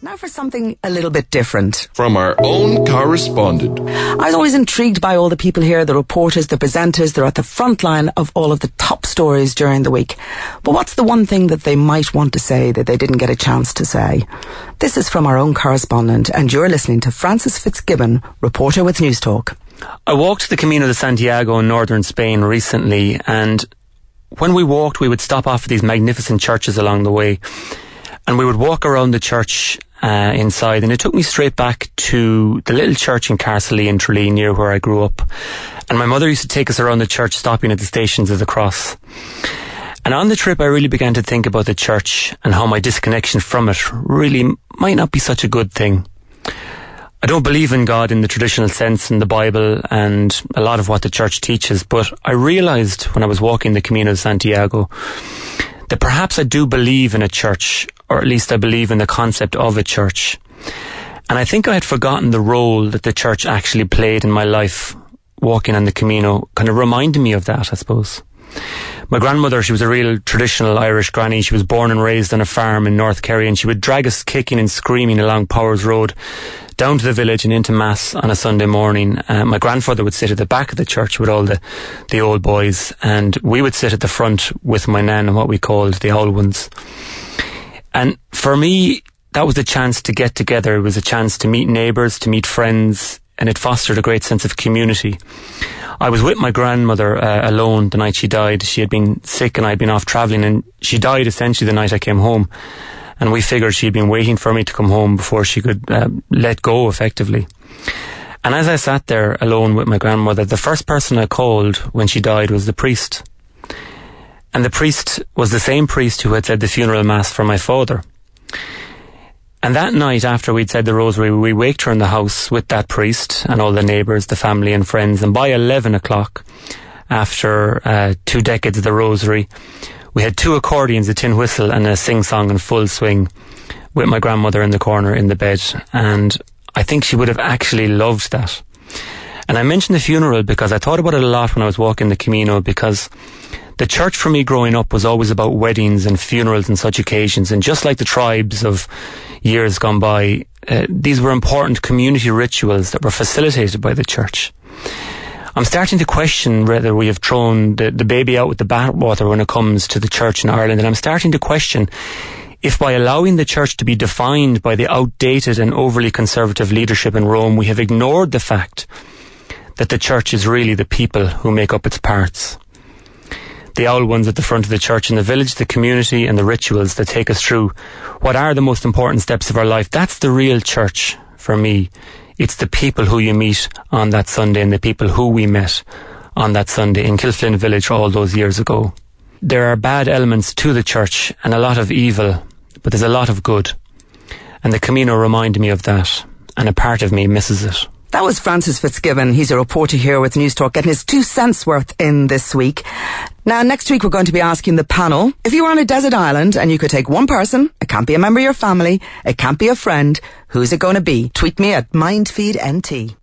Now for something a little bit different. From our own correspondent. I was always intrigued by all the people here, the reporters, the presenters. They're at the front line of all of the top stories during the week. But what's the one thing that they might want to say that they didn't get a chance to say? This is from our own correspondent, and you're listening to Francis Fitzgibbon, reporter with Newstalk. I walked the Camino de Santiago in northern Spain recently, and when we walked, we would stop off at these magnificent churches along the way and we would walk around the church uh, inside, and it took me straight back to the little church in Carsally in Tralee, near where I grew up. And my mother used to take us around the church, stopping at the stations of the cross. And on the trip, I really began to think about the church and how my disconnection from it really might not be such a good thing. I don't believe in God in the traditional sense in the Bible and a lot of what the church teaches, but I realized when I was walking the Camino de Santiago that perhaps I do believe in a church, or at least I believe in the concept of a church. And I think I had forgotten the role that the church actually played in my life walking on the Camino, kind of reminded me of that, I suppose. My grandmother, she was a real traditional Irish granny. She was born and raised on a farm in North Kerry and she would drag us kicking and screaming along Powers Road down to the village and into mass on a Sunday morning. Uh, my grandfather would sit at the back of the church with all the, the old boys, and we would sit at the front with my nan and what we called the old ones. And for me, that was a chance to get together. It was a chance to meet neighbours, to meet friends, and it fostered a great sense of community. I was with my grandmother uh, alone the night she died. She had been sick and I'd been off travelling and she died essentially the night I came home and we figured she'd been waiting for me to come home before she could uh, let go effectively. And as I sat there alone with my grandmother, the first person I called when she died was the priest. And the priest was the same priest who had said the funeral mass for my father. And that night, after we'd said the rosary, we waked her in the house with that priest and all the neighbours, the family and friends. And by 11 o'clock, after uh, two decades of the rosary, we had two accordions, a tin whistle, and a sing song in full swing with my grandmother in the corner in the bed. And I think she would have actually loved that. And I mentioned the funeral because I thought about it a lot when I was walking the Camino because the church for me growing up was always about weddings and funerals and such occasions. And just like the tribes of years gone by, uh, these were important community rituals that were facilitated by the church. I'm starting to question whether we have thrown the, the baby out with the bathwater when it comes to the church in Ireland. And I'm starting to question if by allowing the church to be defined by the outdated and overly conservative leadership in Rome, we have ignored the fact that the church is really the people who make up its parts. The old ones at the front of the church in the village, the community and the rituals that take us through what are the most important steps of our life. That's the real church for me. It's the people who you meet on that Sunday and the people who we met on that Sunday in Kilflynn Village all those years ago. There are bad elements to the church and a lot of evil, but there's a lot of good. And the Camino reminded me of that, and a part of me misses it. That was Francis Fitzgibbon. He's a reporter here with Newstalk getting his two cents worth in this week. Now, next week we're going to be asking the panel, if you were on a desert island and you could take one person, it can't be a member of your family, it can't be a friend, who's it going to be? Tweet me at MindFeedNT.